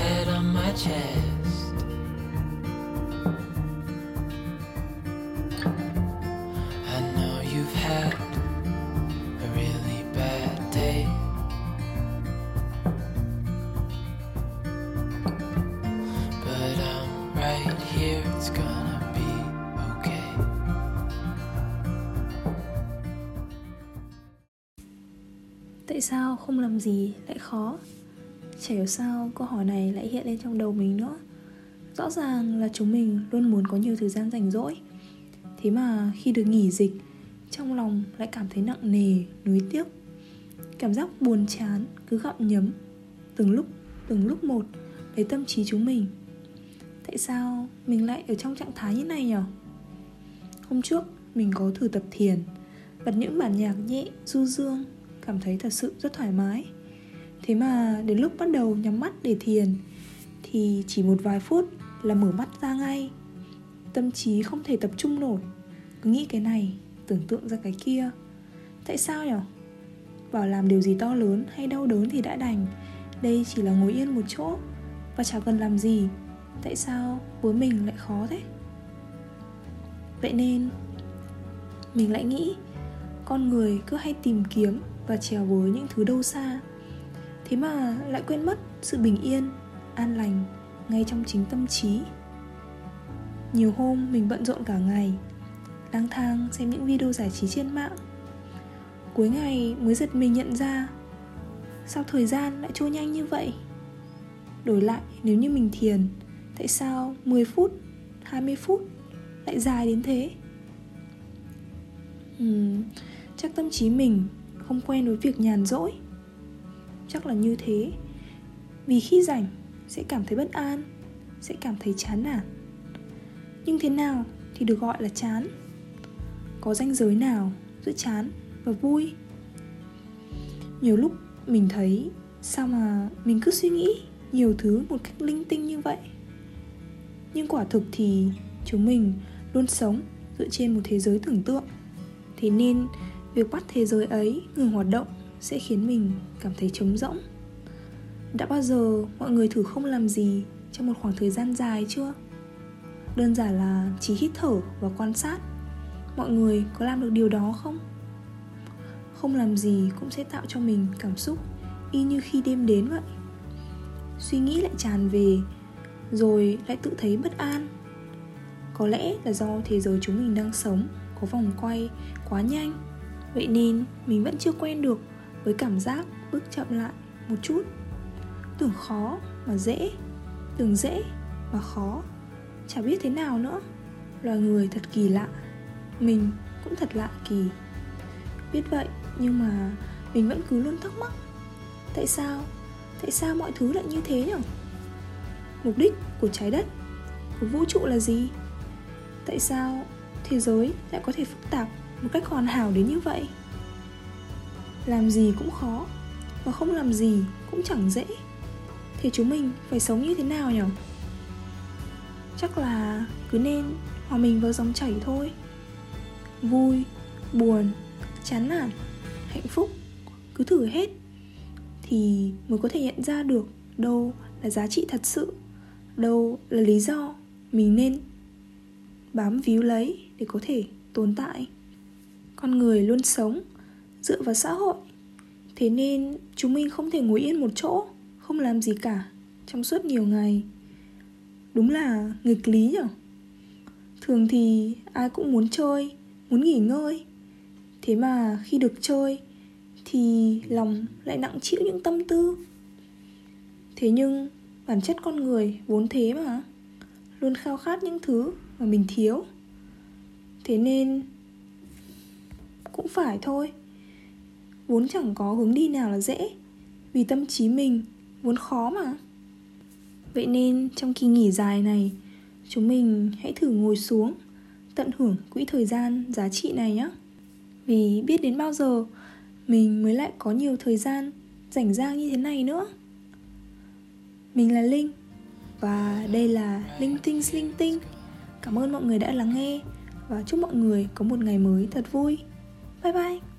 head on my chest. I know you've had a really bad day. But I'm right here, it's gonna be okay. Tại sao không làm gì lại khó? Chả hiểu sao câu hỏi này lại hiện lên trong đầu mình nữa. Rõ ràng là chúng mình luôn muốn có nhiều thời gian rảnh rỗi. Thế mà khi được nghỉ dịch Trong lòng lại cảm thấy nặng nề, nuối tiếc. Cảm giác buồn chán cứ gặm nhấm. Từng lúc, từng lúc một Lấy tâm trí chúng mình. Tại sao mình lại ở trong trạng thái như này nhỉ? Hôm trước mình có thử tập thiền Bật những bản nhạc nhẹ, du dương Cảm thấy thật sự rất thoải mái. Thế mà đến lúc bắt đầu nhắm mắt để thiền Thì chỉ một vài phút là mở mắt ra ngay. Tâm trí không thể tập trung nổi. Cứ nghĩ cái này, tưởng tượng ra cái kia. Tại sao nhỉ? Bảo làm điều gì to lớn hay đau đớn thì đã đành. Đây chỉ là ngồi yên một chỗ Và chả cần làm gì. Tại sao với mình lại khó thế? Vậy nên Mình lại nghĩ Con người cứ hay tìm kiếm Và trèo với những thứ đâu xa thế mà lại quên mất sự bình yên an lành ngay trong chính tâm trí. Nhiều hôm mình bận rộn cả ngày lang thang xem những video giải trí trên mạng. Cuối ngày mới giật mình nhận ra sao thời gian lại trôi nhanh như vậy? Đổi lại nếu như mình thiền tại sao 10 phút 20 phút lại dài đến thế? Uhm, chắc tâm trí mình không quen với việc nhàn rỗi chắc là như thế. Vì khi rảnh, sẽ cảm thấy bất an, sẽ cảm thấy chán nản. Nhưng thế nào thì được gọi là chán? Có ranh giới nào giữa chán và vui? Nhiều lúc mình thấy, sao mà mình cứ suy nghĩ nhiều thứ một cách linh tinh như vậy? Nhưng quả thực thì chúng mình luôn sống dựa trên một thế giới tưởng tượng. Thế nên, việc bắt thế giới ấy ngừng hoạt động sẽ khiến mình cảm thấy trống rỗng. Đã bao giờ mọi người thử không làm gì trong một khoảng thời gian dài chưa? Đơn giản là chỉ hít thở và quan sát, mọi người có làm được điều đó không? Không làm gì cũng sẽ tạo cho mình cảm xúc y như khi đêm đến vậy. Suy nghĩ lại tràn về, rồi lại tự thấy bất an. Có lẽ là do thế giới chúng mình đang sống có vòng quay quá nhanh, vậy nên mình vẫn chưa quen được với cảm giác bước chậm lại một chút. Tưởng khó mà dễ, tưởng dễ mà khó. Chả biết thế nào nữa. Loài người thật kỳ lạ, mình cũng thật lạ kỳ. Biết vậy, nhưng mà mình vẫn cứ luôn thắc mắc. Tại sao? Tại sao mọi thứ lại như thế nhỉ mục đích của trái đất, của vũ trụ là gì? Tại sao thế giới lại có thể phức tạp một cách hoàn hảo đến như vậy? Làm gì cũng khó và không làm gì cũng chẳng dễ. Thì chúng mình phải sống như thế nào nhỉ? Chắc là cứ nên hòa mình vào dòng chảy thôi. Vui, buồn, chán nản, hạnh phúc, cứ thử hết thì mới có thể nhận ra được đâu là giá trị thật sự, đâu là lý do mình nên bám víu lấy để có thể tồn tại. Con người luôn sống dựa vào xã hội. Thế nên chúng mình không thể ngồi yên một chỗ, không làm gì cả, trong suốt nhiều ngày. Đúng là nghịch lý nhở. Thường thì ai cũng muốn chơi, muốn nghỉ ngơi. Thế mà khi được chơi, thì lòng lại nặng chịu những tâm tư. Thế nhưng bản chất con người vốn thế mà, luôn khao khát những thứ mà mình thiếu. Thế nên cũng phải thôi vốn chẳng có hướng đi nào là dễ. Vì tâm trí mình vốn khó mà. Vậy nên trong kỳ nghỉ dài này, chúng mình hãy thử ngồi xuống, tận hưởng quỹ thời gian giá trị này nhé vì biết đến bao giờ mình mới lại có nhiều thời gian rảnh rang như thế này nữa. Mình là linh và đây là linh tinh linh tinh. Cảm ơn mọi người đã lắng nghe và chúc mọi người có một ngày mới thật vui. Bye bye!